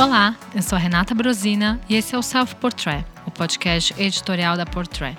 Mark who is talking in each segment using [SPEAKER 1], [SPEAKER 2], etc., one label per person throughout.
[SPEAKER 1] Olá, eu sou a Renata Brosina e esse é o Self Portrait, o podcast editorial da Portrait.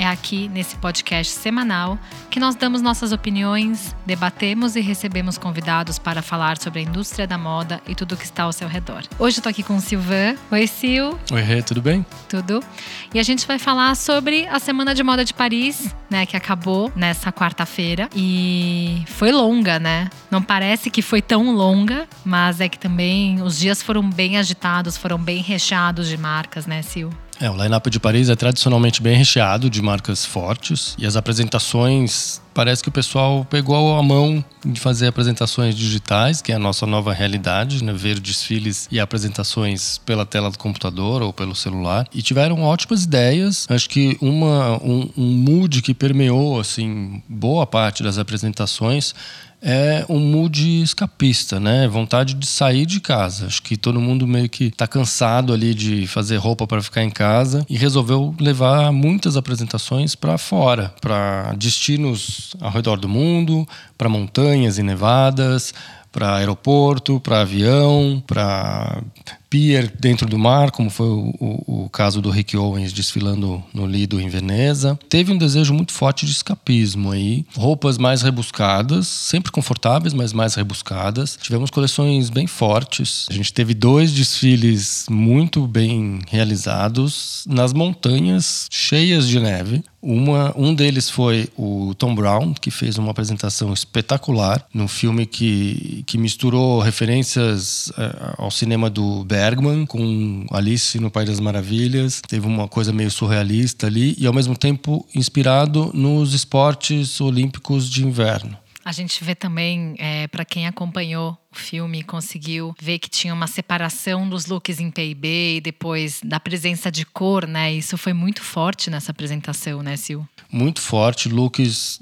[SPEAKER 1] É aqui, nesse podcast semanal, que nós damos nossas opiniões, debatemos e recebemos convidados para falar sobre a indústria da moda e tudo o que está ao seu redor. Hoje eu tô aqui com o Silvan. Oi, Sil.
[SPEAKER 2] Oi, Rê, tudo bem?
[SPEAKER 1] Tudo. E a gente vai falar sobre a Semana de Moda de Paris, né, que acabou nessa quarta-feira. E foi longa, né? Não parece que foi tão longa, mas é que também os dias foram bem agitados, foram bem recheados de marcas, né, Sil?
[SPEAKER 2] É, o line-up de Paris é tradicionalmente bem recheado de marcas fortes e as apresentações parece que o pessoal pegou a mão de fazer apresentações digitais, que é a nossa nova realidade, né? ver desfiles e apresentações pela tela do computador ou pelo celular. E tiveram ótimas ideias. Acho que uma, um, um mood que permeou assim boa parte das apresentações é um mood escapista, né? Vontade de sair de casa. Acho que todo mundo meio que tá cansado ali de fazer roupa para ficar em casa e resolveu levar muitas apresentações para fora, para destinos ao redor do mundo, para montanhas e nevadas, para aeroporto, para avião, para pier dentro do mar, como foi o, o, o, caso do Rick Owens desfilando no Lido em Veneza. Teve um desejo muito forte de escapismo aí, roupas mais rebuscadas, sempre confortáveis, mas mais rebuscadas. Tivemos coleções bem fortes. A gente teve dois desfiles muito bem realizados nas montanhas cheias de neve. Uma, um deles foi o Tom Brown, que fez uma apresentação espetacular num filme que, que misturou referências é, ao cinema do Bergman com Alice no País das Maravilhas. Teve uma coisa meio surrealista ali e, ao mesmo tempo, inspirado nos esportes olímpicos de inverno.
[SPEAKER 1] A gente vê também, é, para quem acompanhou o filme, conseguiu ver que tinha uma separação dos looks em PIB e depois da presença de cor, né? Isso foi muito forte nessa apresentação, né, Sil?
[SPEAKER 2] Muito forte, looks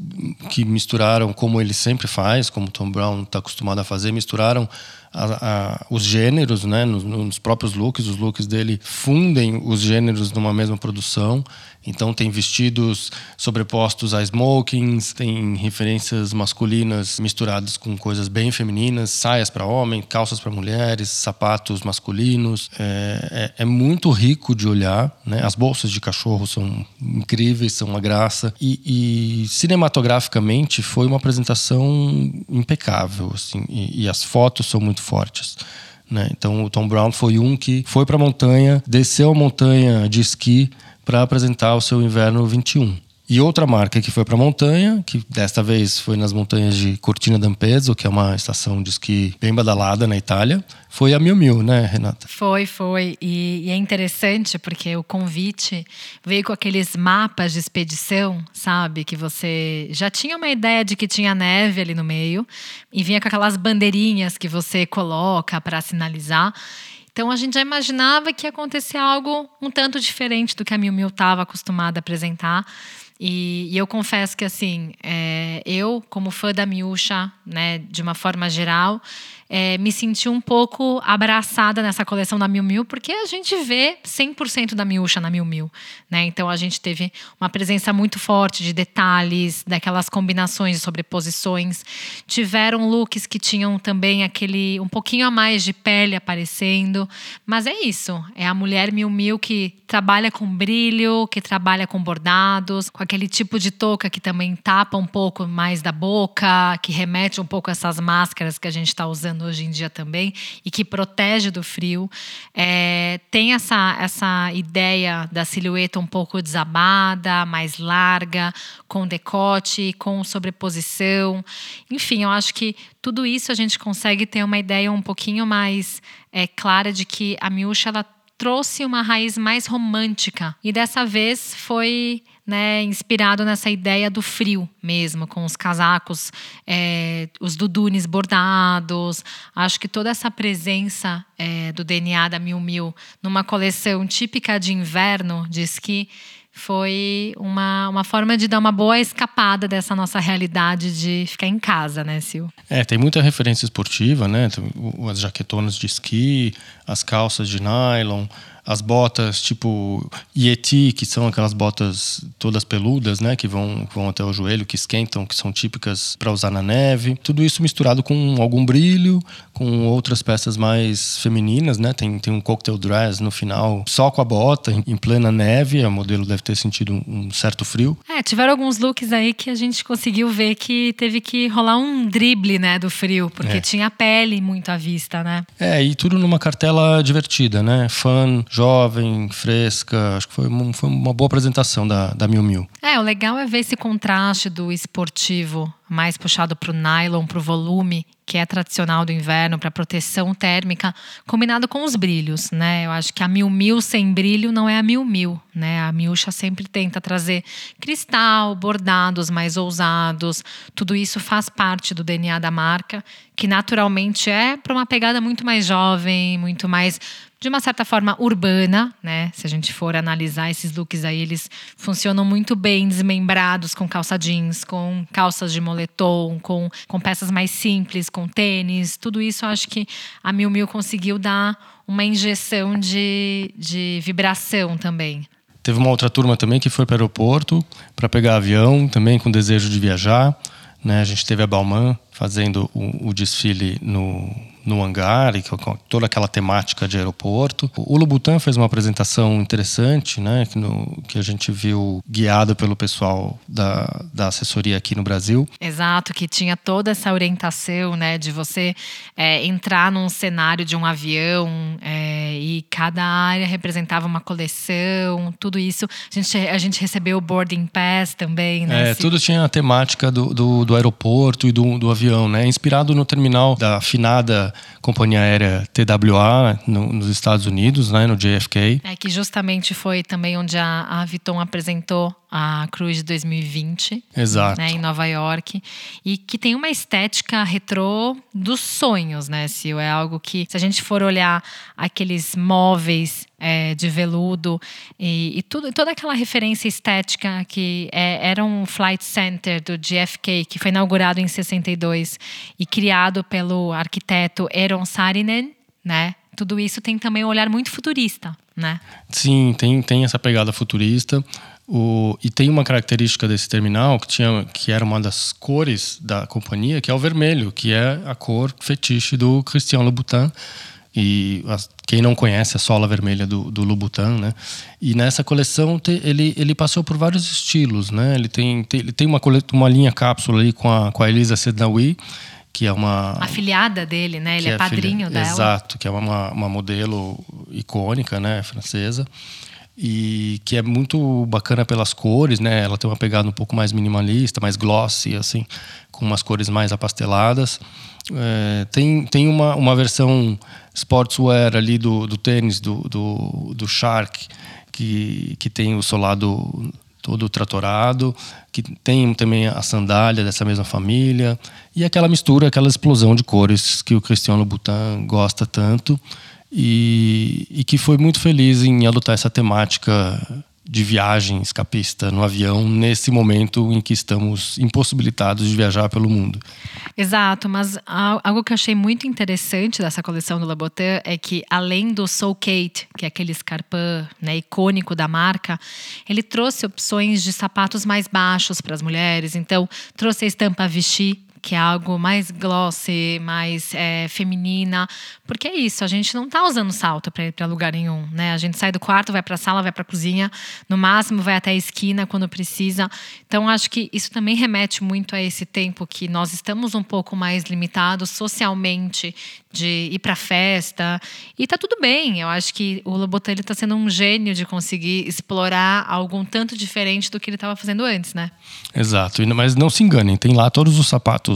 [SPEAKER 2] que misturaram, como ele sempre faz, como Tom Brown está acostumado a fazer, misturaram a, a, os gêneros, né, nos, nos, próprios looks. Os looks dele fundem os gêneros numa mesma produção. Então tem vestidos sobrepostos a smokings, tem referências masculinas misturadas com coisas bem femininas, saias para homem, calças para mulheres, sapatos masculinos. É, é, é, muito rico de olhar. Né? As bolsas de cachorro são incríveis, são uma graça. E, e cinematograficamente foi uma apresentação impecável. Assim, e, e as fotos são muito fortes. Né? Então o Tom Brown foi um que foi para a montanha, desceu a montanha de esqui para apresentar o seu inverno 21. E outra marca que foi para a montanha, que desta vez foi nas montanhas de Cortina d'Ampezzo, que é uma estação de esqui bem badalada na Itália, foi a Miu Miu, né, Renata?
[SPEAKER 1] Foi, foi. E, e, é interessante porque o convite veio com aqueles mapas de expedição, sabe? Que você já tinha uma ideia de que tinha neve ali no meio, e vinha com aquelas bandeirinhas que você coloca para sinalizar. Então a gente já imaginava que ia acontecer algo um tanto diferente do que a Miu Miu estava acostumada a apresentar. E, e, eu confesso que, assim, é, eu, como fã da Miúcha, né, de uma forma geral, é, me senti um pouco abraçada nessa coleção da Miu Miu, porque a gente vê 100% da Miúcha na Miu Miu. Né? Então, a gente teve uma presença muito forte de detalhes, daquelas combinações e sobreposições. Tiveram looks que tinham também aquele um pouquinho a mais de pele aparecendo. Mas é isso, é a mulher Miu Miu que trabalha com brilho, que trabalha com bordados, com aquele tipo de touca que também tapa um pouco mais da boca, que remete um pouco a essas máscaras que a gente está usando hoje em dia também e que protege do frio. É, tem essa, essa ideia da silhueta um pouco desabada, mais larga, com decote, com sobreposição. Enfim, eu acho que tudo isso a gente consegue ter uma ideia um pouquinho mais é, clara de que a Miúcha ela trouxe uma raiz mais romântica. E dessa vez foi né, inspirado nessa ideia do frio mesmo, com os casacos, é, os dudunes bordados. Acho que toda essa presença é, do DNA da Miu Miu numa coleção típica de inverno de esqui foi uma, uma forma de dar uma boa escapada dessa nossa realidade de ficar em casa, né, Sil?
[SPEAKER 2] É, tem muita referência esportiva, né? As jaquetonas de esqui, as calças de nylon, as botas tipo Yeti, que são aquelas botas todas peludas, né, que vão, vão até o joelho, que esquentam, que são típicas para usar na neve. Tudo isso misturado com algum brilho, com outras peças mais femininas, né? Tem, tem um cocktail dress no final, só com a bota, em, em plena neve. O modelo deve ter sentido um, um certo frio.
[SPEAKER 1] É, tiveram alguns looks aí que a gente conseguiu ver que teve que rolar um drible, né, do frio, porque é. tinha pele muito à vista, né?
[SPEAKER 2] É, e tudo numa cartela divertida, né? Fã, jovem, fresca. Acho que foi, foi uma boa apresentação da, da Miu Miu.
[SPEAKER 1] É, o legal é ver esse contraste do esportivo mais puxado para o nylon, para o volume, que é tradicional do inverno, para proteção térmica, combinado com os brilhos, né? Eu acho que a Mil Mil sem brilho não é a Mil Mil, né? A Milcha sempre tenta trazer cristal, bordados mais ousados, tudo isso faz parte do DNA da marca, que naturalmente é para uma pegada muito mais jovem, muito mais de uma certa forma urbana, né? Se a gente for analisar esses looks aí, eles funcionam muito bem desmembrados com calça jeans, com calças de moletom, com, com peças mais simples, com tênis. Tudo isso acho que a Miu Miu conseguiu dar uma injeção de, de vibração também.
[SPEAKER 2] Teve uma outra turma também que foi para o aeroporto para pegar avião, também com desejo de viajar. Né? A gente teve a Balmain fazendo o, o desfile no, no hangar e com toda aquela temática de aeroporto. O Lubutan fez uma apresentação interessante, né, que, no, que a gente viu guiado pelo pessoal da, da assessoria aqui no Brasil.
[SPEAKER 1] Exato, que tinha toda essa orientação, né, de você é, entrar num cenário de um avião é, e cada área representava uma coleção, tudo isso. A gente, a gente recebeu o boarding pass também, né?
[SPEAKER 2] É, tudo tinha a temática do, do, do aeroporto e do, do avião, né, inspirado no terminal da afinada companhia aérea TWA no, nos Estados Unidos, né, no JFK.
[SPEAKER 1] É que justamente foi também onde a, a Vuitton apresentou a Cruise 2020,
[SPEAKER 2] Exato.
[SPEAKER 1] Né, em Nova York, e que tem uma estética retrô dos sonhos, né, Sil? É algo que, se a gente for olhar aqueles móveis é, de veludo e, e, tudo, toda aquela referência estética que é, era um flight center do JFK, que foi inaugurado em 62 e criado pelo arquiteto Eron Saarinen, né? Tudo isso tem também um olhar muito futurista, né?
[SPEAKER 2] Sim, tem, tem essa pegada futurista. O, e tem uma característica desse terminal que, tinha, que era uma das cores da companhia, que é o vermelho, que é a cor fetiche do Christian Louboutin. E as, quem não conhece a sola vermelha do, do Louboutin, né? E nessa coleção te, ele, ele passou por vários estilos, né? Ele tem, ele tem uma, uma linha cápsula ali com a, com a Elisa Sednaoui, que é uma
[SPEAKER 1] afiliada dele, né? Ele é, é padrinho dela.
[SPEAKER 2] Exato, que é uma, uma modelo icônica, né, francesa e que é muito bacana pelas cores, né? Ela tem uma pegada um pouco mais minimalista, mais glossy, assim, com umas cores mais apasteladas. É, tem tem uma, uma versão sportswear ali do, do tênis do, do, do Shark que, que tem o solado todo tratorado, que tem também a sandália dessa mesma família e aquela mistura, aquela explosão de cores que o Cristiano Louboutin gosta tanto e, e que foi muito feliz em adotar essa temática de viagem escapista no avião nesse momento em que estamos impossibilitados de viajar pelo mundo.
[SPEAKER 1] Exato, mas algo que eu achei muito interessante dessa coleção do Labotin é que além do Soul Kate, que é aquele escarpão né, icônico da marca, ele trouxe opções de sapatos mais baixos para as mulheres. Então trouxe a estampa Vichy que é algo mais glossy, mais é, feminina. Porque é isso, a gente não tá usando salto para ir para lugar nenhum, né? A gente sai do quarto, vai para a sala, vai para a cozinha, no máximo vai até a esquina quando precisa. Então acho que isso também remete muito a esse tempo que nós estamos um pouco mais limitados socialmente de ir para festa. E tá tudo bem. Eu acho que o Lobotelli está sendo um gênio de conseguir explorar algo um tanto diferente do que ele estava fazendo antes, né?
[SPEAKER 2] Exato. Mas não se enganem, tem lá todos os sapatos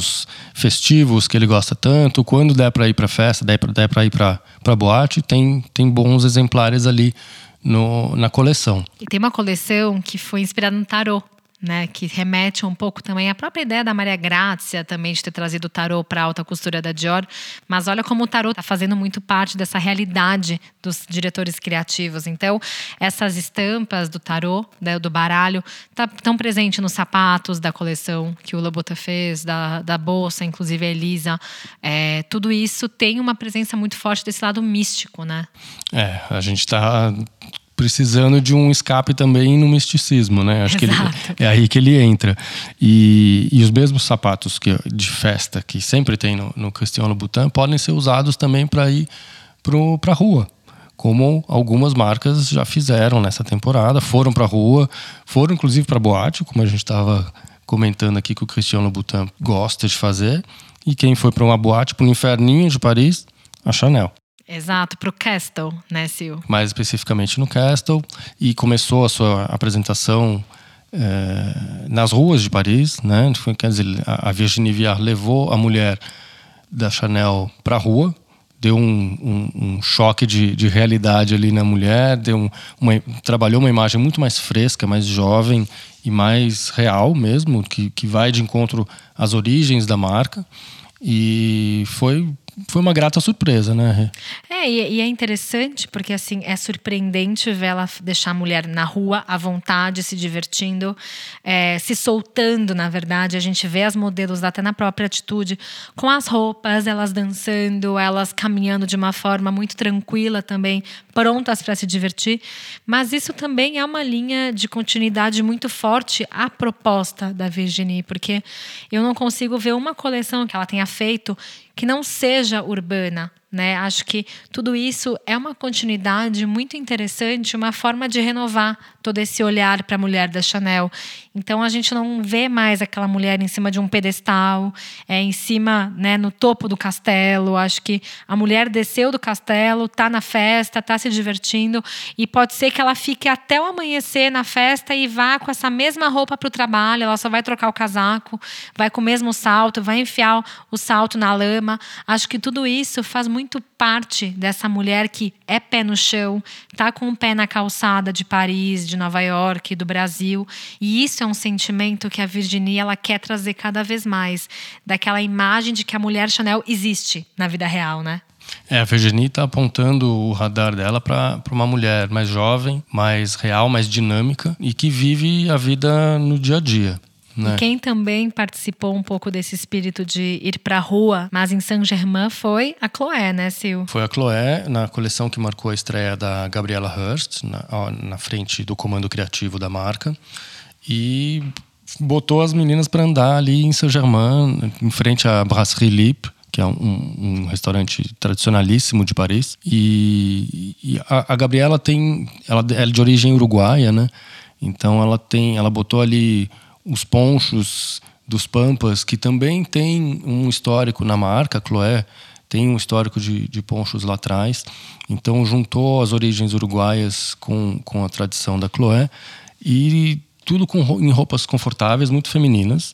[SPEAKER 2] festivos que ele gosta tanto. Quando der para ir para festa, der para ir para boate, tem, tem bons exemplares ali no, na coleção.
[SPEAKER 1] E tem uma coleção que foi inspirada no tarot né, que remete um pouco também à própria ideia da Maria Grácia também de ter trazido o tarô para a alta costura da Dior, mas olha como o tarô está fazendo muito parte dessa realidade dos diretores criativos. Então, essas estampas do tarô, né, do baralho, estão tá, presentes nos sapatos da coleção que o Lobota fez, da, da bolsa, inclusive a Elisa. É, tudo isso tem uma presença muito forte desse lado místico, né?
[SPEAKER 2] É, a gente está precisando de um escape também no misticismo, né? Acho Exato. que ele, é aí que ele entra. E, e os mesmos sapatos que, de festa que sempre tem no, no Cristiano Louboutin podem ser usados também para ir para a rua. Como algumas marcas já fizeram nessa temporada, foram para a rua, foram inclusive para boate, como a gente estava comentando aqui que o Cristiano Louboutin gosta de fazer. E quem foi para uma boate, para o Inferninho de Paris, a Chanel.
[SPEAKER 1] Exato, para o Castle, né, Sil?
[SPEAKER 2] Mais especificamente no Castle. E começou a sua apresentação é, nas ruas de Paris, né? Quer dizer, a Virginie Viard levou a mulher da Chanel para a rua, deu um, um, um choque de, de, realidade ali na mulher, deu um, uma, trabalhou uma imagem muito mais fresca, mais jovem e mais real mesmo, que, que vai de encontro às origens da marca. E foi foi uma grata surpresa, né?
[SPEAKER 1] É, e, e, é interessante porque assim é surpreendente ver ela deixar a mulher na rua à vontade, se divertindo, é, se soltando, na verdade. A gente vê as modelos até na própria atitude, com as roupas, elas dançando, elas caminhando de uma forma muito tranquila também, prontas para se divertir. Mas isso também é uma linha de continuidade muito forte à proposta da Virginie, porque eu não consigo ver uma coleção que ela tenha feito que não seja urbana, né? Acho que tudo isso é uma continuidade muito interessante, uma forma de renovar todo esse olhar para a mulher da Chanel. Então a gente não vê mais aquela mulher em cima de um pedestal, é em cima, né, no topo do castelo. Acho que a mulher desceu do castelo, tá na festa, tá se divertindo e pode ser que ela fique até o amanhecer na festa e vá com essa mesma roupa para o trabalho. Ela só vai trocar o casaco, vai com o mesmo salto, vai enfiar o salto na lama. Acho que tudo isso faz muito parte dessa mulher que é pé no chão, tá com o pé na calçada de Paris, de Nova York, do Brasil, e isso é um sentimento que a Virginia ela quer trazer cada vez mais, daquela imagem de que a mulher Chanel existe na vida real, né?
[SPEAKER 2] É, a Virginie está apontando o radar dela para uma mulher mais jovem, mais real, mais dinâmica e que vive a vida no dia a dia. Né?
[SPEAKER 1] E quem também participou um pouco desse espírito de ir para a rua, mas em Saint-Germain, foi a Chloé, né, Sil?
[SPEAKER 2] Foi a Chloé, na coleção que marcou a estreia da Gabriela Hurst, na, na frente do comando criativo da marca. E botou as meninas para andar ali em Saint-Germain, em frente à Brasserie Lippe, que é um, um, restaurante tradicionalíssimo de Paris. E, e a, a, Gabriela tem, ela, ela é de origem uruguaia, né? Então ela tem, ela botou ali os ponchos dos Pampas, que também tem um histórico na marca, Chloé tem um histórico de, de ponchos lá atrás. Então juntou as origens uruguaias com, com a tradição da Chloé e tudo com, em roupas confortáveis, muito femininas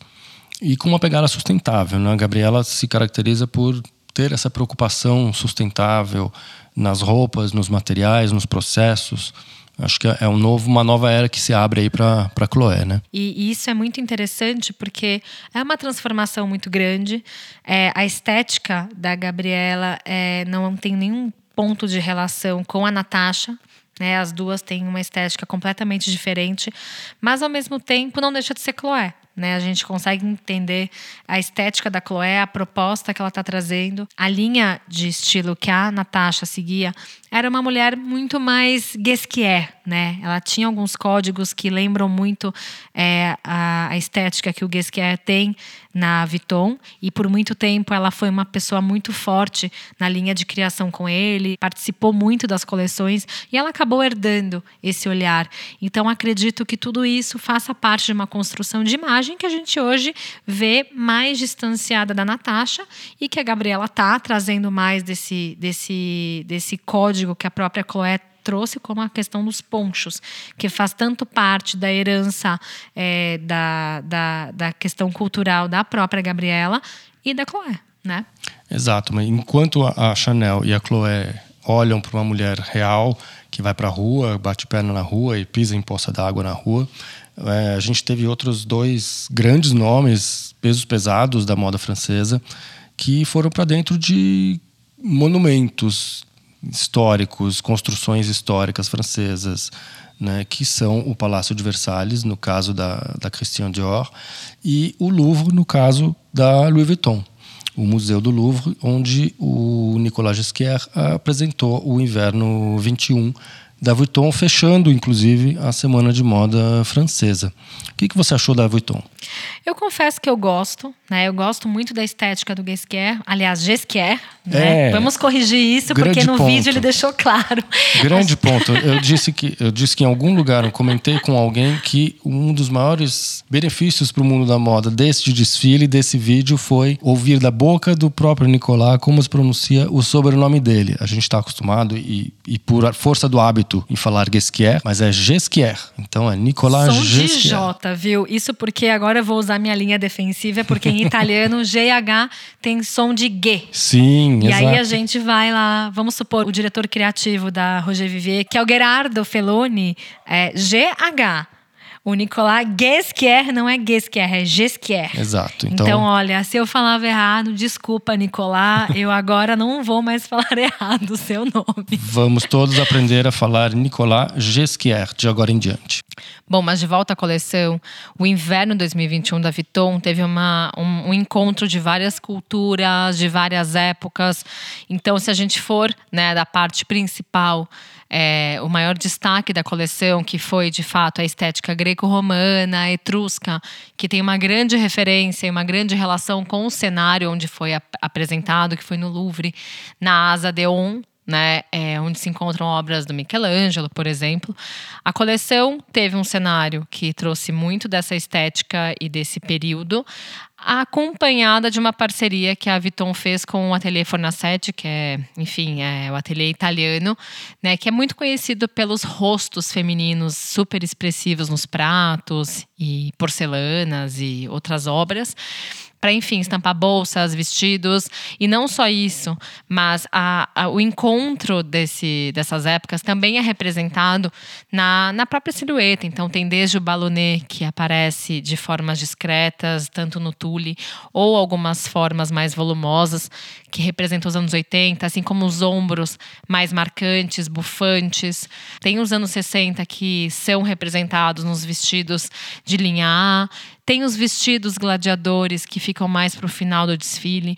[SPEAKER 2] e com uma pegada sustentável. Né? A Gabriela se caracteriza por ter essa preocupação sustentável nas roupas, nos materiais, nos processos. Acho que é um novo, uma nova era que se abre aí para a Chloé, né?
[SPEAKER 1] E, isso é muito interessante porque é uma transformação muito grande. É, a estética da Gabriela é, não tem nenhum ponto de relação com a Natasha. Né? As duas têm uma estética completamente diferente, mas ao mesmo tempo não deixa de ser Chloé. Né? A gente consegue entender a estética da Chloé, a proposta que ela está trazendo, a linha de estilo que a Natasha seguia era uma mulher muito mais Guesquier, né? Ela tinha alguns códigos que lembram muito é, a, a, estética que o Guesquier tem na Vuitton e por muito tempo ela foi uma pessoa muito forte na linha de criação com ele, participou muito das coleções e ela acabou herdando esse olhar. Então acredito que tudo isso faça parte de uma construção de imagem que a gente hoje vê mais distanciada da Natasha e que a Gabriela tá trazendo mais desse desse desse código código que a própria Chloé trouxe, como a questão dos ponchos, que faz tanto parte da herança é, da, da, da questão cultural da própria Gabriela e da Chloé, né?
[SPEAKER 2] Exato, mas enquanto a Chanel e a Chloé olham para uma mulher real que vai para a rua, bate perna na rua e pisa em poça d'água na rua, É, a gente teve outros dois grandes nomes, pesos pesados da moda francesa, que foram para dentro de monumentos históricos, construções históricas francesas, né, que são o Palácio de Versalhes, no caso da, da Christian Dior, e o Louvre, no caso da Louis Vuitton. O Museu do Louvre, onde o Nicolas Ghesquière apresentou o Inverno 21 da Vuitton, fechando inclusive a semana de moda francesa. O que, que você achou da Vuitton?
[SPEAKER 1] Eu confesso que eu gosto, né? Eu gosto muito da estética do Guesquier, aliás, Guesquier, né? É, Vamos corrigir isso porque no ponto. vídeo ele deixou claro.
[SPEAKER 2] Grande ponto. Eu disse que eu disse que em algum lugar eu comentei com alguém que um dos maiores benefícios para o mundo da moda deste desfile, desse vídeo, foi ouvir da boca do próprio Nicolas como se pronuncia o sobrenome dele. A gente está acostumado e, e por força do hábito em falar Guesquier, mas é Gesquier. Então é Nicolas Som Gesquier.
[SPEAKER 1] de J, viu? Isso porque agora eu vou usar minha linha defensiva, porque em italiano GH tem som de G.
[SPEAKER 2] Sim,
[SPEAKER 1] E
[SPEAKER 2] exato.
[SPEAKER 1] aí a gente vai lá, vamos supor, o diretor criativo da Roger Vivier, que é o Gerardo Feloni, é GH. O Nicolas Guesquier não é Guesquier, é Gesquier.
[SPEAKER 2] Exato. Então...
[SPEAKER 1] então, olha, se eu falava errado, desculpa, Nicolas, eu agora não vou mais falar errado o seu nome.
[SPEAKER 2] Vamos todos aprender a falar Nicolas Gesquier de agora em diante.
[SPEAKER 1] Bom, mas de volta à coleção, o inverno 2021 da Vuitton teve uma, um, um, encontro de várias culturas, de várias épocas. Então, se a gente for né, da parte principal, é, o maior destaque da coleção, que foi de fato a estética greco-romana, etrusca, que tem uma grande referência e uma grande relação com o cenário onde foi ap apresentado, que foi no Louvre, na Asa Deon, né, é, onde se encontram obras do Michelangelo, por exemplo. A coleção teve um cenário que trouxe muito dessa estética e desse período, acompanhada de uma parceria que a Vuitton fez com o Atelier Fornacetti, que é, enfim, é o ateliê italiano, né, que é muito conhecido pelos rostos femininos super expressivos nos pratos e porcelanas e outras obras para, enfim, estampar bolsas, vestidos. E não só isso, mas a, a, o encontro desse, dessas épocas também é representado na, na própria silhueta. Então, tem desde o balonet, que aparece de formas discretas, tanto no tule, ou algumas formas mais volumosas, que representam os anos 80, assim como os ombros mais marcantes, bufantes. Tem os anos 60 que são representados nos vestidos de linha A. Tem os vestidos gladiadores que ficam mais para o final do desfile.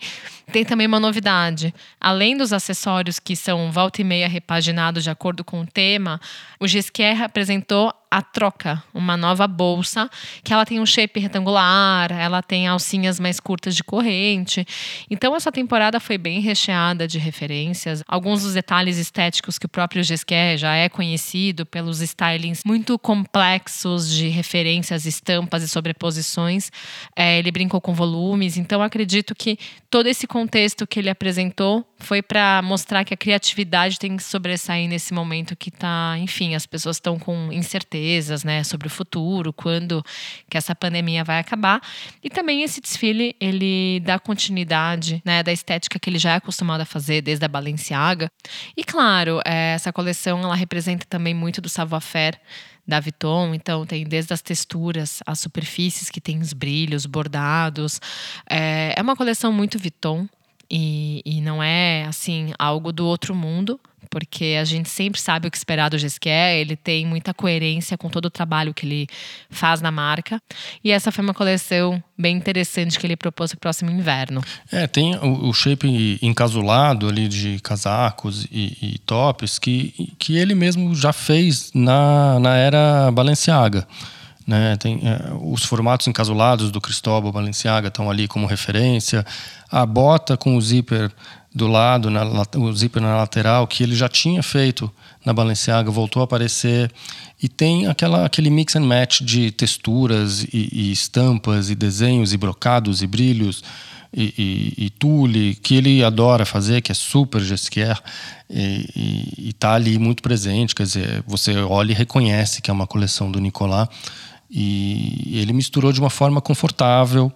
[SPEAKER 1] Tem também uma novidade. Além dos acessórios que são volta e meia repaginados de acordo com o tema, o Gisquer apresentou a troca, uma nova bolsa, que ela tem um shape retangular, ela tem alcinhas mais curtas de corrente. Então essa temporada foi bem recheada de referências, alguns dos detalhes estéticos que o próprio Gisquer já é conhecido pelos stylings muito complexos de referências, estampas e sobreposições. É, ele brincou com volumes, então acredito que todo esse contexto que ele apresentou foi para mostrar que a criatividade tem que sobressair nesse momento que está, enfim, as pessoas estão com incertezas, né, sobre o futuro, quando que essa pandemia vai acabar. E também esse desfile, ele dá continuidade, né, da estética que ele já é acostumado a fazer desde a Balenciaga. E claro, é, essa coleção ela representa também muito do savoir-faire da Vuitton, então tem desde as texturas, as superfícies que tem os brilhos, bordados. É, é uma coleção muito Vuitton, e, e não é assim algo do outro mundo, porque a gente sempre sabe o que esperar do Gesquer, ele tem muita coerência com todo o trabalho que ele faz na marca. E essa foi uma coleção bem interessante que ele propôs para o próximo inverno.
[SPEAKER 2] É, tem o, o shape encasulado ali de casacos e, e, tops que, que ele mesmo já fez na, na era Balenciaga. Né? Tem, é, os formatos encasulados do Cristóbal Balenciaga estão ali como referência. A bota com o zíper do lado, na, o zíper na lateral, que ele já tinha feito na Balenciaga, voltou a aparecer. E tem aquela, aquele mix and match de texturas e, e estampas e desenhos e brocados e brilhos e, e, e, tule, que ele adora fazer, que é super Gesquier, e está ali muito presente. Quer dizer, você olha e reconhece que é uma coleção do Nicolas. E ele misturou de uma forma confortável,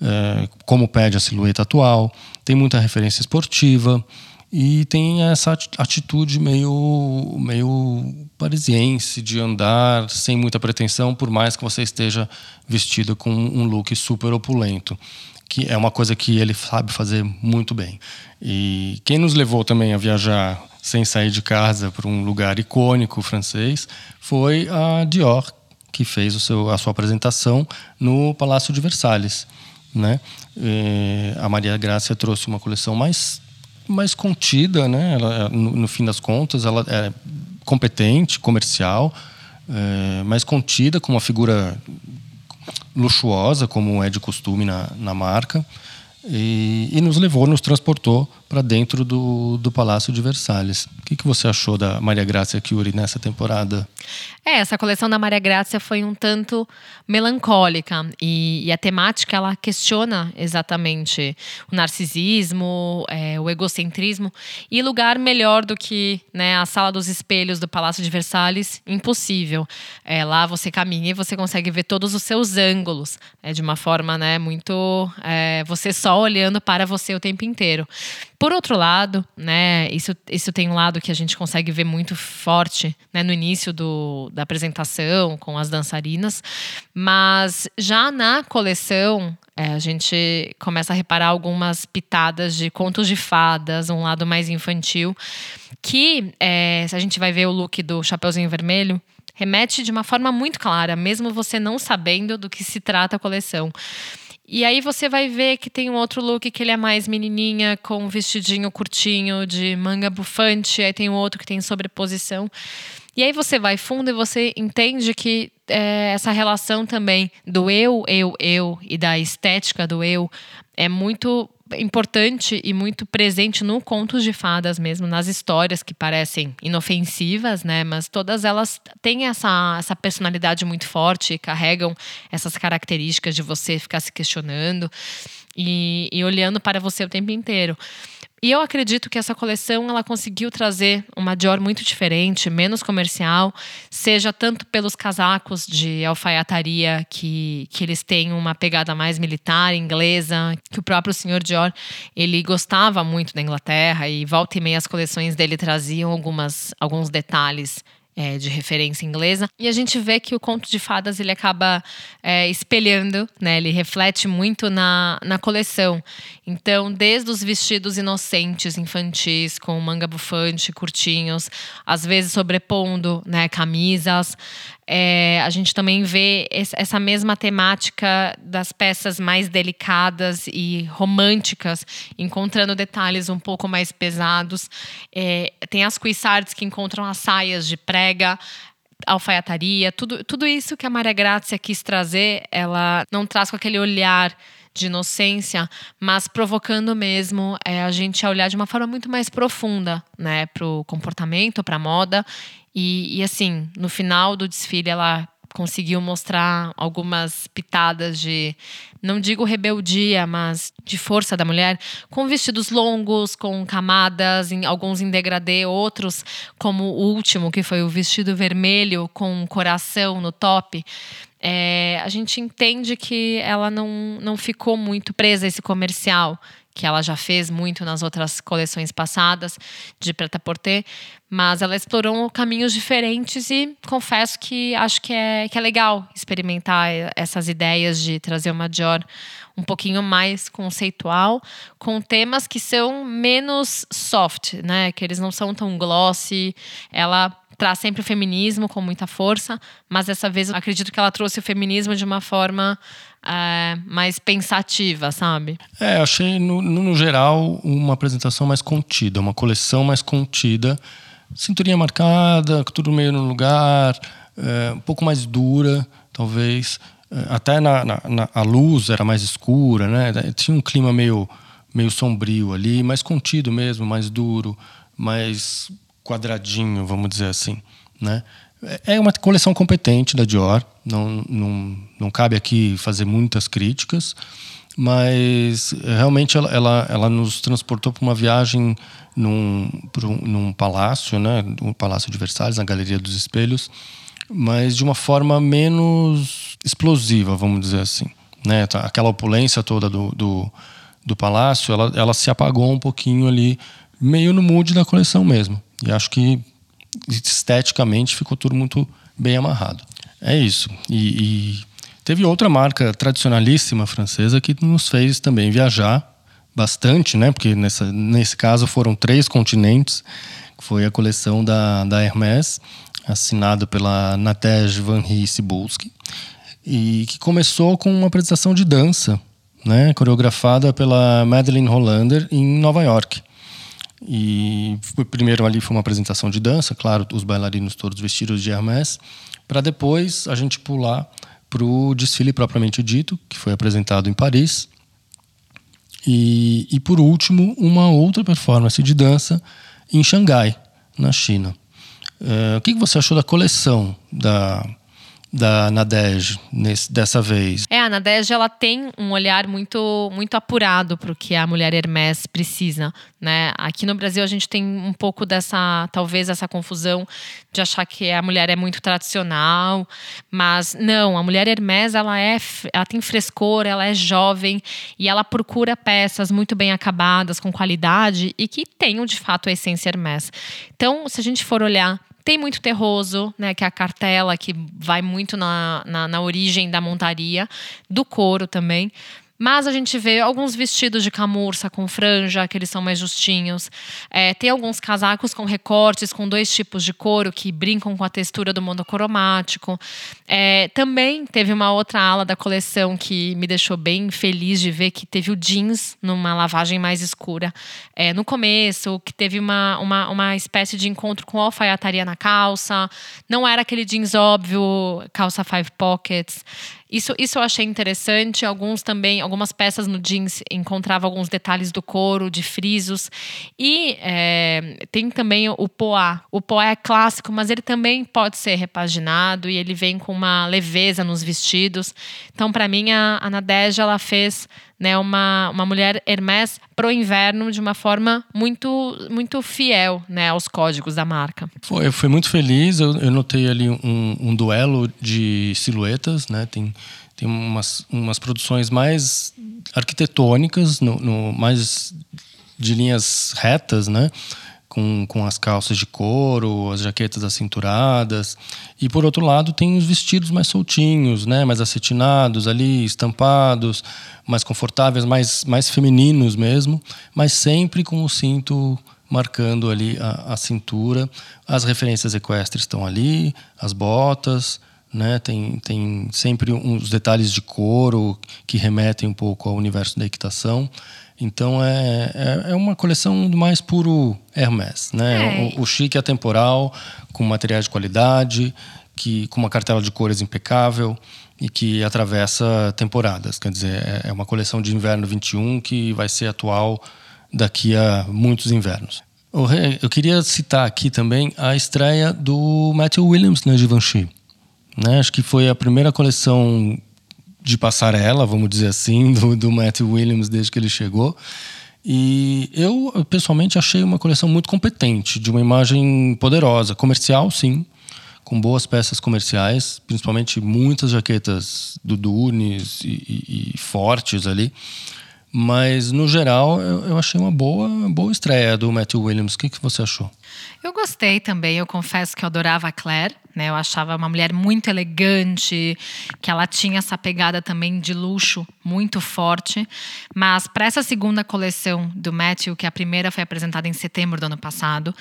[SPEAKER 2] é, como pede a silhueta atual. Tem muita referência esportiva. e tem essa atitude meio, meio parisiense de andar sem muita pretensão, por mais que você esteja vestido com um look super opulento, que é uma coisa que ele sabe fazer muito bem. E quem nos levou também a viajar sem sair de casa para um lugar icônico francês foi a Dior, que fez seu, a sua apresentação no Palácio de Versalhes. Né? E a Maria Grácia trouxe uma coleção mais mais contida, né? Ela, no, no, fim das contas, ela é competente, comercial, é, mais contida, com uma figura luxuosa, como é de costume na, na marca. E, e, nos levou, nos transportou para dentro do, do Palácio de Versalhes. O que, que você achou da Maria Grácia Curie nessa temporada?
[SPEAKER 1] É, essa coleção da Maria Grácia foi um tanto melancólica e, e a temática ela questiona exatamente o narcisismo, é, o egocentrismo e lugar melhor do que né, a sala dos espelhos do Palácio de Versalhes, impossível. É, lá você caminha e você consegue ver todos os seus ângulos é, de uma forma né, muito é, você só olhando para você o tempo inteiro. Por outro lado, né, isso, isso tem um lado que a gente consegue ver muito forte né, no início do, da apresentação com as dançarinas, mas já na coleção é, a gente começa a reparar algumas pitadas de contos de fadas, um lado mais infantil, que é, se a gente vai ver o look do Chapeuzinho Vermelho, remete de uma forma muito clara, mesmo você não sabendo do que se trata a coleção. E aí você vai ver que tem um outro look que ele é mais menininha, com um vestidinho curtinho de manga bufante, aí tem um outro que tem sobreposição. E aí você vai fundo e você entende que é, essa relação também do eu, eu, eu e da estética do eu é muito importante e muito presente no contos de fadas mesmo, nas histórias que parecem inofensivas, né? Mas todas elas têm essa, essa personalidade muito forte, carregam essas características de você ficar se questionando e, e olhando para você o tempo inteiro. E eu acredito que essa coleção ela conseguiu trazer uma Dior muito diferente, menos comercial, seja tanto pelos casacos de alfaiataria que, que eles têm uma pegada mais militar, inglesa, que o próprio senhor Dior ele gostava muito da Inglaterra e volta e meia as coleções dele traziam algumas, alguns detalhes é, de referência inglesa. E a gente vê que o conto de fadas ele acaba é, espelhando, né? Ele reflete muito na, na coleção. Então, desde os vestidos inocentes, infantis, com manga bufante, curtinhos, às vezes sobrepondo né, camisas, é, a gente também vê essa mesma temática das peças mais delicadas e românticas, encontrando detalhes um pouco mais pesados. É, tem as cuissards que encontram as saias de prega, alfaiataria, tudo, tudo isso que a Maria Grazia quis trazer, ela não traz com aquele olhar de inocência, mas provocando mesmo é, a gente a olhar de uma forma muito mais profunda, né, para o comportamento, para a moda. E, e, assim, no final do desfile, ela conseguiu mostrar algumas pitadas de, não digo rebeldia, mas de força da mulher, com vestidos longos, com camadas, em, alguns em degradê, outros, como o último, que foi o vestido vermelho com um coração no top é, a gente entende que ela não, não ficou muito presa a esse comercial, que ela já fez muito nas outras coleções passadas de Preta Porter, mas ela explorou caminhos diferentes e confesso que acho que é, que é legal experimentar essas ideias de trazer uma Dior um pouquinho mais conceitual, com temas que são menos soft, né? Que eles não são tão glossy. Ela traz sempre o feminismo com muita força, mas dessa vez eu acredito que ela trouxe o feminismo de uma forma é, mais pensativa, sabe?
[SPEAKER 2] É, achei, no, no geral, uma apresentação mais contida, uma coleção mais contida. Cinturinha marcada, tudo meio no lugar, é, um pouco mais dura, talvez. É, até na, na, na, a luz era mais escura, né? Tinha um clima meio, meio sombrio ali, mais contido mesmo, mais duro, mais quadradinho, vamos dizer assim, né? É uma coleção competente da Dior, não, não, não cabe aqui fazer muitas críticas, mas realmente ela, ela, ela nos transportou para uma viagem num, um, num palácio, né, um palácio de Versalhes, na Galeria dos Espelhos, mas de uma forma menos explosiva, vamos dizer assim. Né? Tá, aquela opulência toda do, do, do palácio, ela, ela se apagou um pouquinho ali meio no mood da coleção mesmo. E acho que esteticamente ficou tudo muito bem amarrado. É isso. E, e teve outra marca tradicionalíssima francesa que nos fez também viajar bastante, né? Porque nessa, nesse caso foram três continentes. Foi a coleção da, da Hermès, assinada pela Nadege Van Rie Cibulski, e que começou com uma apresentação de dança, né? Coreografada pela Madeleine Hollander em Nova York. E primeiro ali foi uma apresentação de dança, claro, os bailarinos todos vestidos de Hermès, para depois a gente pular para o desfile propriamente dito, que foi apresentado em Paris. E, e por último, uma outra performance de dança em Xangai, na China. Uh, o que você achou da coleção da, da Nadege nesse, dessa vez?
[SPEAKER 1] É, a Nadege ela tem um olhar muito muito apurado para o que a mulher Hermès precisa, né? Aqui no Brasil a gente tem um pouco dessa, talvez essa confusão de achar que a mulher é muito tradicional, mas não, a mulher Hermès ela é, ela tem frescor, ela é jovem e ela procura peças muito bem acabadas, com qualidade e que tenham de fato a essência Hermès. Então, se a gente for olhar tem muito terroso, né, que é a cartela, que vai muito na, na, na origem da montaria, do couro também. Mas a gente vê alguns vestidos de camurça com franja, que eles são mais justinhos. É, tem alguns casacos com recortes, com dois tipos de couro, que brincam com a textura do monocromático. É, também teve uma outra ala da coleção que me deixou bem feliz de ver, que teve o jeans numa lavagem mais escura é, no começo, que teve uma, uma, uma espécie de encontro com alfaiataria na calça. Não era aquele jeans óbvio, calça five pockets. Isso, isso eu achei interessante. Alguns também, algumas peças no jeans encontrava alguns detalhes do couro, de frisos. E é, tem também o poá. O poá é clássico, mas ele também pode ser repaginado e ele vem com uma leveza nos vestidos. Então, para mim, a, a Nadege, ela fez né, uma, uma mulher Hermès pro inverno de uma forma muito muito fiel né, aos códigos da marca.
[SPEAKER 2] Eu fui muito feliz, eu, eu notei ali um, um, duelo de silhuetas, né? Tem, tem umas, umas produções mais arquitetônicas, no, no mais de linhas retas, né? Com, com as calças de couro, as jaquetas acinturadas. E por outro lado, tem os vestidos mais soltinhos, né? mais acetinados ali, estampados, mais confortáveis, mais, mais femininos mesmo, mas sempre com o cinto marcando ali a, a cintura. As referências equestres estão ali, as botas. Né? Tem, tem sempre uns detalhes de couro que remetem um pouco ao universo da equitação. Então é, é, é, uma coleção do mais puro Hermès, né? É. O, o chique atemporal, com materiais de qualidade, que com uma cartela de cores impecável e que atravessa temporadas. Quer dizer, é, é uma coleção de inverno 21 que vai ser atual daqui a muitos invernos. Eu queria citar aqui também a estreia do Matthew Williams na Givenchy. Né? Acho que foi a primeira coleção de passarela, vamos dizer assim, do, do Matthew Williams desde que ele chegou. E eu, pessoalmente, achei uma coleção muito competente, de uma imagem poderosa. Comercial, sim, com boas peças comerciais, principalmente muitas jaquetas do Dunes e, e, e fortes ali. Mas, no geral, eu, eu, achei uma boa, boa estreia do Matthew Williams. O que, que você achou?
[SPEAKER 1] Eu gostei também. Eu confesso que eu adorava a Claire. Né? Eu achava uma mulher muito elegante, que ela tinha essa pegada também de luxo muito forte. Mas para essa segunda coleção do Matthew, que a primeira foi apresentada em setembro do ano passado,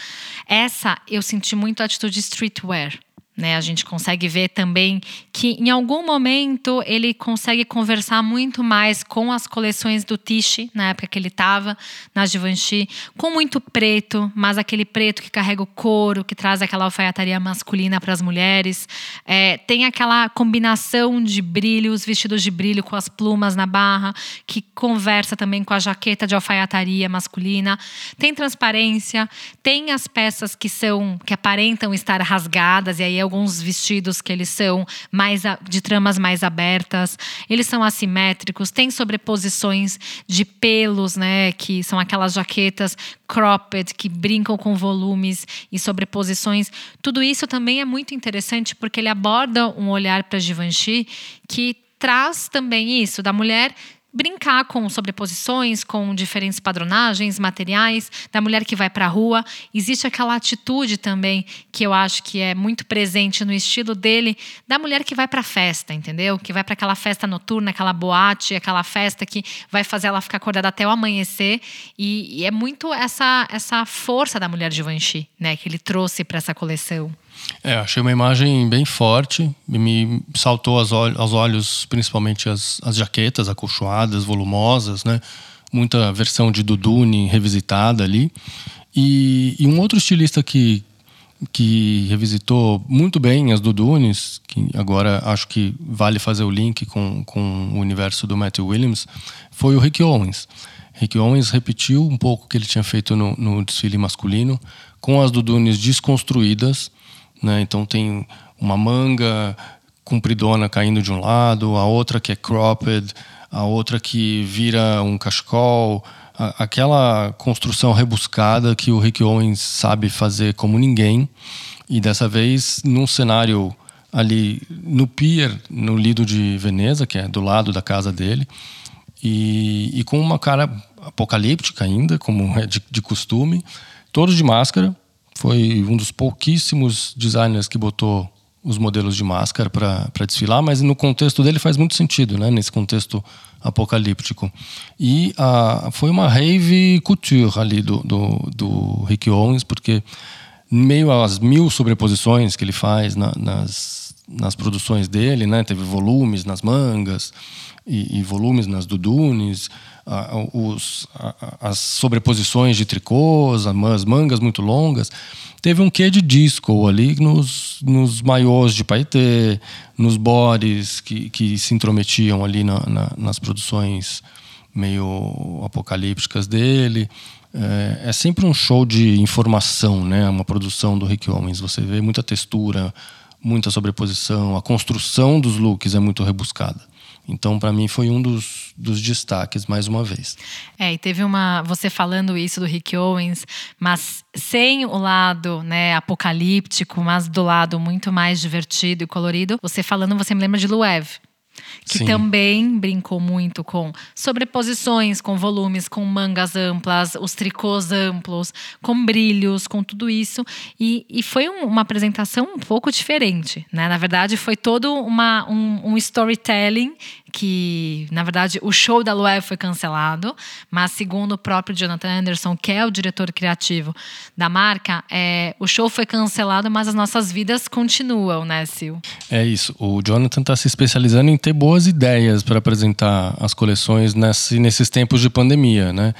[SPEAKER 1] essa eu senti muito a atitude streetwear. Né, a gente consegue ver também que em algum momento ele consegue conversar muito mais com as coleções do Tiche, na época que ele estava na Givenchy, com muito preto, mas aquele preto que carrega o couro, que traz aquela alfaiataria masculina para as mulheres. É, tem aquela combinação de brilho, os vestidos de brilho com as plumas na barra, que conversa também com a jaqueta de alfaiataria masculina. Tem transparência, tem as peças que são que aparentam estar rasgadas e aí é alguns vestidos que eles são mais de tramas mais abertas, eles são assimétricos, tem sobreposições de pelos, né, que são aquelas jaquetas cropped que brincam com volumes e sobreposições. Tudo isso também é muito interessante porque ele aborda um olhar para Givenchy que traz também isso da mulher brincar com sobreposições, com diferentes padronagens, materiais, da mulher que vai para a rua. Existe aquela atitude também que eu acho que é muito presente no estilo dele, da mulher que vai para a festa, entendeu? Que vai para aquela festa noturna, aquela boate, aquela festa que vai fazer ela ficar acordada até o amanhecer. E, e é muito essa, essa força da mulher de Givenchy, né, que ele trouxe para essa coleção.
[SPEAKER 2] É, achei uma imagem bem forte, me saltou aos olhos, principalmente as, as jaquetas acolchoadas, volumosas, né? Muita versão de Dudune revisitada ali. E, e um outro estilista que, que revisitou muito bem as Dudunes, que agora acho que vale fazer o link com, com o universo do Matthew Williams, foi o Rick Owens. Rick Owens repetiu um pouco o que ele tinha feito no, no desfile masculino, com as Dudunes desconstruídas, né? Então tem uma manga compridona caindo de um lado, a outra que é cropped, a outra que vira um cachecol, aquela construção rebuscada que o Rick Owens sabe fazer como ninguém. E dessa vez, num cenário ali no pier, no Lido de Veneza, que é do lado da casa dele, e, e com uma cara apocalíptica ainda, como é de, de costume, todos de máscara, foi um dos pouquíssimos designers que botou os modelos de máscara para desfilar, mas no contexto dele faz muito sentido, né? Nesse contexto apocalíptico. E a, foi uma rave couture ali do, do, do Rick Owens, porque meio às mil sobreposições que ele faz na, nas, nas produções dele, né? Teve volumes nas mangas e, e volumes nas dudunes, os, as sobreposições de tricôs, as mangas muito longas. Teve um quê de disco ali nos, nos maiôs de paetê, nos bores que, que se intrometiam ali na, na, nas produções meio apocalípticas dele. É, é, sempre um show de informação, né? Uma produção do Rick Owens. Você vê muita textura, muita sobreposição, a construção dos looks é muito rebuscada. Então, para mim, foi um dos, dos destaques, mais uma vez.
[SPEAKER 1] É, e teve uma. Você falando isso do Rick Owens, mas sem o lado né, apocalíptico, mas do lado muito mais divertido e colorido. Você falando, você me lembra de Loewe que Sim. também brincou muito com sobreposições, com volumes, com mangas amplas, os tricôs amplos, com brilhos, com tudo isso. E, e foi um, uma apresentação um pouco diferente. Né? Na verdade, foi todo uma, um, um storytelling que, na verdade, o show da Loewe foi cancelado, mas segundo o próprio Jonathan Anderson, que é o diretor criativo da marca, é, o show foi cancelado, mas as nossas vidas continuam, né, Sil?
[SPEAKER 2] É isso. O Jonathan está se especializando em ter boas ideias para apresentar as coleções nesse, nesses tempos de pandemia, né?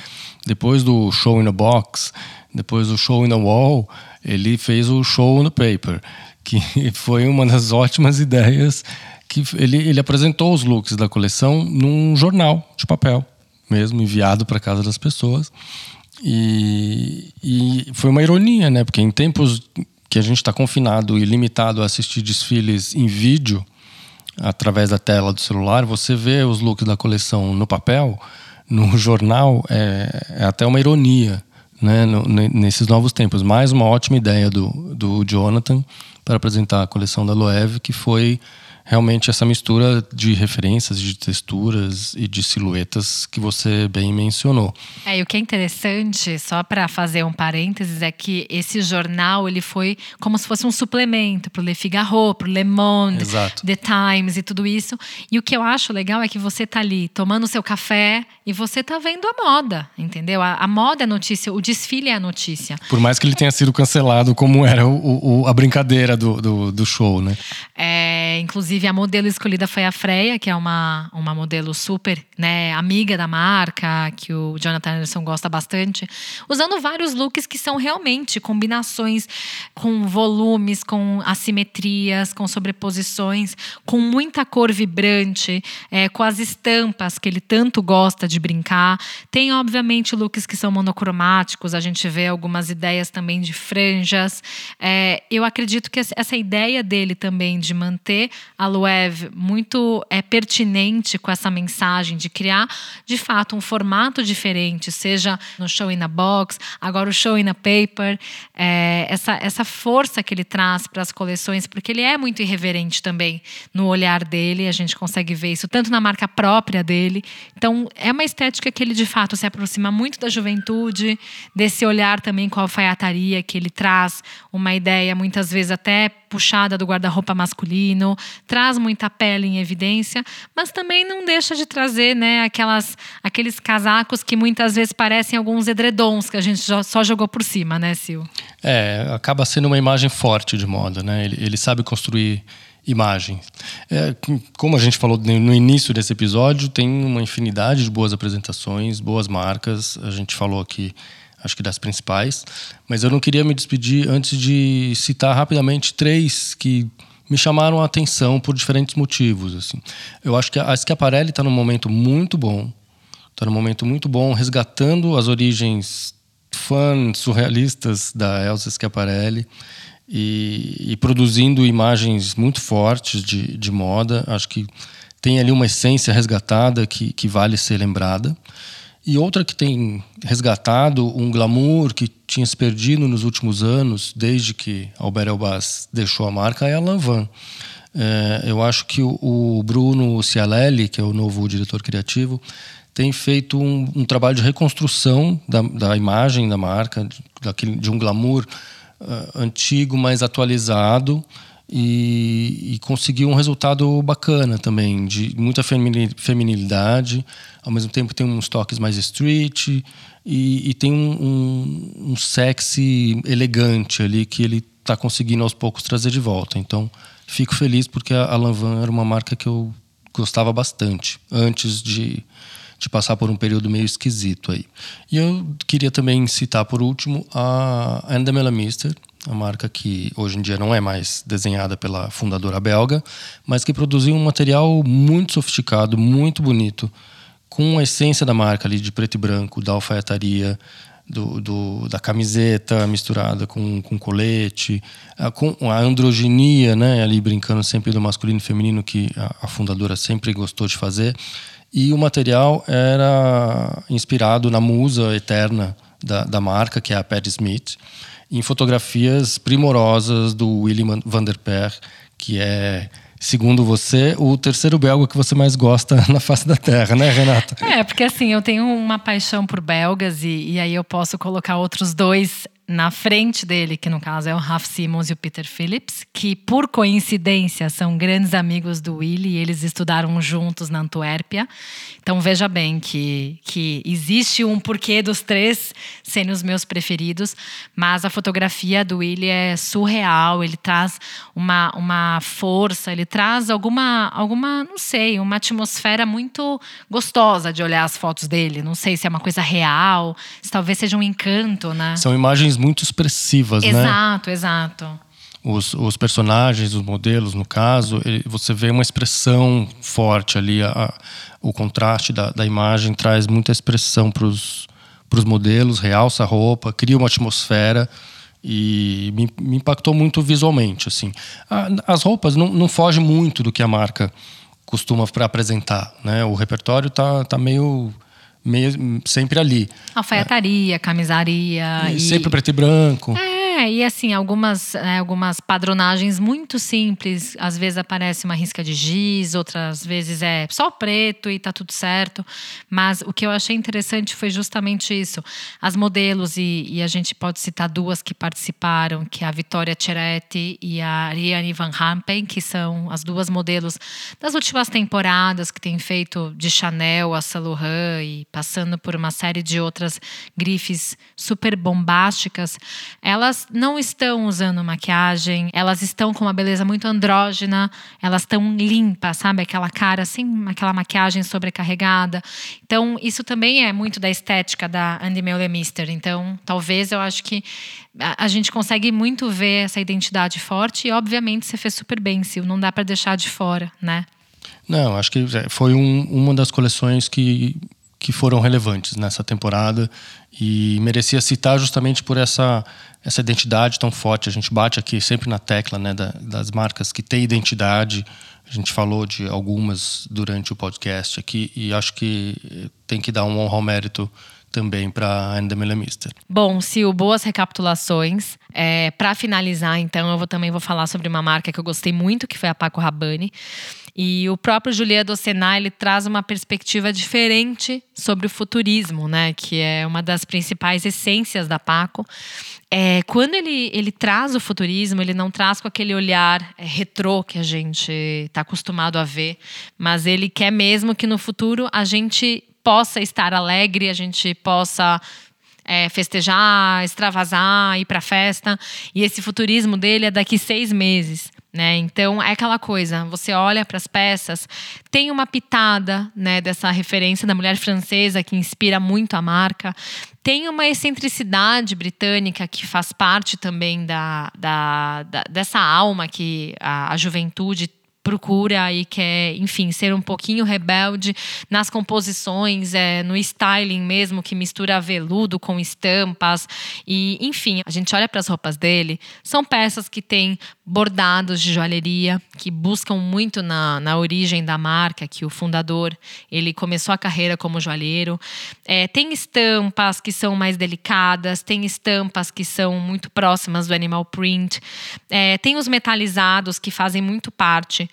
[SPEAKER 2] Depois do show in a box, depois do show in a wall, ele fez o show no paper, que foi uma das ótimas ideias que ele, ele apresentou os looks da coleção num jornal de papel mesmo, enviado para casa das pessoas. E, e foi uma ironia, né? Porque em tempos que a gente está confinado e limitado a assistir desfiles em vídeo através da tela do celular, você vê os looks da coleção no papel, no jornal, é, é até uma ironia, né? No, nesses novos tempos. Mais uma ótima ideia do, do Jonathan para apresentar a coleção da Loewe, que foi realmente essa mistura de referências, de texturas e de silhuetas que você bem mencionou.
[SPEAKER 1] É, e o que é interessante, só para fazer um parênteses, é que esse jornal ele foi como se fosse um suplemento para o Le Figaro, para o Le Monde,
[SPEAKER 2] Exato.
[SPEAKER 1] The Times e tudo isso. E o que eu acho legal é que você tá ali tomando seu café e você tá vendo a moda, entendeu? A, a moda é notícia, o desfile é a notícia.
[SPEAKER 2] Por mais que ele tenha sido cancelado, como era o, o, a brincadeira do, do, do show, né?
[SPEAKER 1] É, inclusive Inclusive, a modelo escolhida foi a Freya, que é uma, uma modelo super né, amiga da marca, que o Jonathan Anderson gosta bastante, usando vários looks que são realmente combinações com volumes, com assimetrias, com sobreposições, com muita cor vibrante, é, com as estampas que ele tanto gosta de brincar. Tem, obviamente, looks que são monocromáticos, a gente vê algumas ideias também de franjas. É, eu acredito que essa ideia dele também de manter a Loewe muito é, pertinente com essa mensagem de criar, de fato, um formato diferente, seja no show in a box, agora o show in a paper, é, essa, essa força que ele traz para as coleções, porque ele é muito irreverente também no olhar dele, a gente consegue ver isso tanto na marca própria dele. Então, é uma estética que ele de fato se aproxima muito da juventude, desse olhar também com a alfaiataria que ele traz, uma ideia muitas vezes até puxada do guarda-roupa masculino, traz muita pele em evidência, mas também não deixa de trazer né, aquelas, aqueles casacos que muitas vezes parecem alguns edredons que a gente só jogou por cima, né, Sil?
[SPEAKER 2] É, acaba sendo uma imagem forte de moda, né? Ele, ele sabe construir imagem. É, como a gente falou no início desse episódio, tem uma infinidade de boas apresentações, boas marcas. A gente falou aqui, acho que das principais. Mas eu não queria me despedir antes de citar rapidamente três que me chamaram a atenção por diferentes motivos. Assim. Eu acho que a Schiaparelli está num momento muito bom. Está num momento muito bom, resgatando as origens fãs surrealistas da Elsa Schiaparelli e, e produzindo imagens muito fortes de, de moda. Acho que tem ali uma essência resgatada que, que vale ser lembrada. E outra que tem resgatado um glamour que tinha se perdido nos últimos anos, desde que Albert Elbaz deixou a marca, é a Lanvin. É, eu acho que o, Bruno Cialelli, que é o novo diretor criativo, tem feito um, um trabalho de reconstrução da, da imagem da marca, daquele, de um glamour uh, antigo, mas atualizado. E, e, conseguiu um resultado bacana também, de muita feminilidade, ao mesmo tempo tem uns toques mais street e, e tem um, um, um sexy elegante ali que ele está conseguindo aos poucos trazer de volta. Então, fico feliz porque a Lanvin era uma marca que eu gostava bastante antes de de passar por um período meio esquisito aí. E eu queria também citar por último a Andamela Mister, a marca que hoje em dia não é mais desenhada pela fundadora belga, mas que produziu um material muito sofisticado, muito bonito, com a essência da marca ali de preto e branco, da alfaiataria, do, do, da camiseta misturada com, com colete, a, com a androginia, né, ali brincando sempre do masculino e feminino que a, a fundadora sempre gostou de fazer. E o material era inspirado na musa eterna da, da marca, que é a Patti Smith, em fotografias primorosas do William van der Peer, que é segundo você, o terceiro belga que você mais gosta na face da Terra, né, Renata?
[SPEAKER 1] É, porque assim, eu tenho uma paixão por belgas e, e aí eu posso colocar outros dois na frente dele, que no caso é o Ralph Simmons e o Peter Phillips, que por coincidência são grandes amigos do Willie e eles estudaram juntos na Antuérpia. Então veja bem que, que existe um porquê dos três sendo os meus preferidos, mas a fotografia do Willie é surreal, ele traz uma, uma força, ele traz alguma, alguma, não sei, uma atmosfera muito gostosa de olhar as fotos dele. Não sei se é uma coisa real, se talvez seja um encanto, né?
[SPEAKER 2] São imagens muito expressivas,
[SPEAKER 1] exato,
[SPEAKER 2] né?
[SPEAKER 1] Exato, exato.
[SPEAKER 2] Os, os, personagens, os modelos, no caso, ele, você vê uma expressão forte ali. A, a, o contraste da, da, imagem traz muita expressão para os modelos, realça a roupa, cria uma atmosfera e me, me impactou muito visualmente. assim. A, as roupas não, não fogem muito do que a marca costuma para apresentar. Né? O repertório tá, tá meio meio, sempre ali.
[SPEAKER 1] Alfaiataria, camisaria.
[SPEAKER 2] E, e... Sempre preto e branco.
[SPEAKER 1] É, é, e assim, algumas, é, algumas padronagens muito simples. Às vezes aparece uma risca de giz, outras vezes é só preto e tá tudo certo. Mas o que eu achei interessante foi justamente isso. As modelos, e, e a gente pode citar duas que participaram, que é a Vitória Cheretti e a Ariane Van Hampen, que são as duas modelos das últimas temporadas, que têm feito de Chanel a Saint Laurent e passando por uma série de outras grifes super bombásticas. Elas não estão usando maquiagem, elas estão com uma beleza muito andrógena, elas estão limpas, sabe? Aquela cara sem aquela maquiagem sobrecarregada. Então, isso também é muito da estética da Andy Mister. Então, talvez eu acho que a, a, gente consegue muito ver essa identidade forte e, obviamente, você fez super bem, Sil. Não dá para deixar de fora, né?
[SPEAKER 2] Não, acho que é, foi um, uma das coleções que que foram relevantes nessa temporada e merecia citar justamente por essa essa identidade tão forte. A gente bate aqui sempre na tecla né, da, das marcas que têm identidade. A gente falou de algumas durante o podcast aqui e acho que tem que dar um honra ao mérito também para a Endemele Mister.
[SPEAKER 1] Bom, Sil, boas recapitulações. É, para finalizar, então, eu vou, também vou falar sobre uma marca que eu gostei muito, que foi a Paco Rabanne. E o próprio Julia Docenat, ele traz uma perspectiva diferente sobre o futurismo, né? Que é uma das principais essências da Paco. É, quando ele, ele traz o futurismo, ele não traz com aquele olhar é, retrô que a gente está acostumado a ver, mas ele quer mesmo que no futuro a gente possa estar alegre, a gente possa é, festejar, extravasar, ir para festa. E esse futurismo dele é daqui seis meses. Né? Então é aquela coisa, você olha para as peças, tem uma pitada né, dessa referência da mulher francesa que inspira muito a marca, tem uma excentricidade britânica que faz parte também da, da, da dessa alma que a, a juventude procura e quer, enfim, ser um pouquinho rebelde nas composições, é, no styling mesmo, que mistura veludo com estampas. E, enfim, a gente olha para as roupas dele, são peças que têm bordados de joalheria, que buscam muito na, na origem da marca, que o fundador ele começou a carreira como joalheiro. É, tem estampas que são mais delicadas, tem estampas que são muito próximas do animal print, é, tem os metalizados que fazem muito parte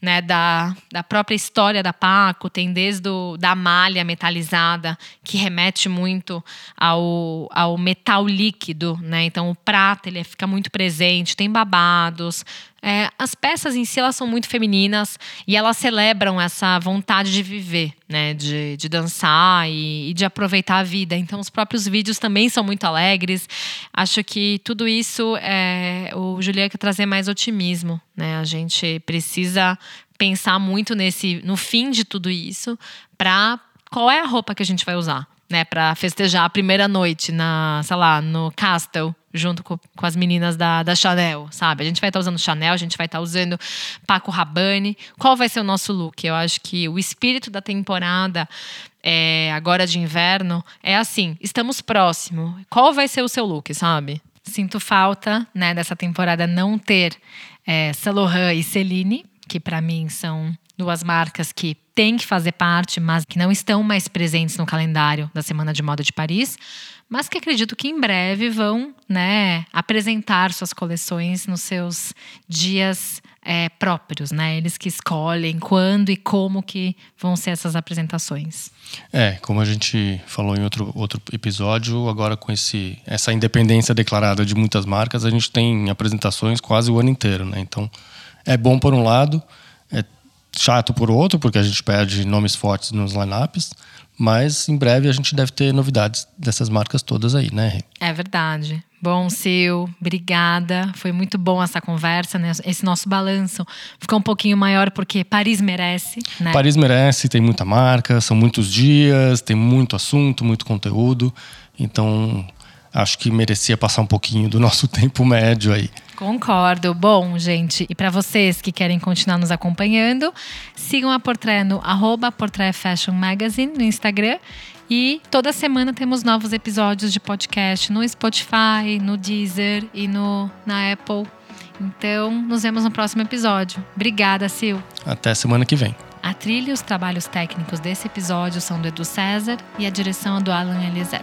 [SPEAKER 1] né, da, da própria história da Paco, tem desde o, da malha metalizada, que remete muito ao, ao metal líquido, né? Então o prata ele fica muito presente, tem babados, é, as peças em si elas são muito femininas e elas celebram essa vontade de viver, né? De, de dançar e, e, de aproveitar a vida. Então, os próprios vídeos também são muito alegres. Acho que tudo isso é, o Julia quer trazer mais otimismo, né? A gente precisa pensar muito nesse, no fim de tudo isso, para qual é a roupa que a gente vai usar né, para festejar a primeira noite na, sei lá, no Castle, junto com, com as meninas da, da Chanel, sabe? A gente vai estar tá usando Chanel, a gente vai estar tá usando Paco Rabanne. Qual vai ser o nosso look? Eu acho que o espírito da temporada é, agora de inverno é assim: estamos próximo. Qual vai ser o seu look, sabe? Sinto falta, né, dessa temporada não ter é, Saint Laurent e Celine, que para mim são duas marcas que têm que fazer parte, mas que não estão mais presentes no calendário da Semana de Moda de Paris, mas que acredito que em breve vão né, apresentar suas coleções nos seus dias é, próprios, né? Eles que escolhem quando e como que vão ser essas apresentações.
[SPEAKER 2] É, como a gente falou em outro, outro episódio, agora com esse, essa independência declarada de muitas marcas, a gente tem apresentações quase o ano inteiro, né? Então, é bom por um lado, é chato por outro, porque a gente perde nomes fortes nos lineups, mas em breve a gente deve ter novidades dessas marcas todas aí, né?
[SPEAKER 1] É verdade. Bom, Sil, obrigada. Foi muito bom essa conversa, né? Esse nosso balanço ficou um pouquinho maior porque Paris merece, né?
[SPEAKER 2] Paris merece, tem muita marca, são muitos dias, tem muito assunto, muito conteúdo. Então, acho que merecia passar um pouquinho do nosso tempo médio aí.
[SPEAKER 1] Concordo. Bom, gente, e para vocês que querem continuar nos acompanhando, sigam a Portrait no arroba Portrait Fashion Magazine no Instagram. E toda semana temos novos episódios de podcast no Spotify, no Deezer e no, na Apple. Então, nos vemos no próximo episódio. Obrigada, Sil.
[SPEAKER 2] Até semana que vem.
[SPEAKER 1] A trilha e os trabalhos técnicos desse episódio são do Edu César e a direção é do Alan Eliezer.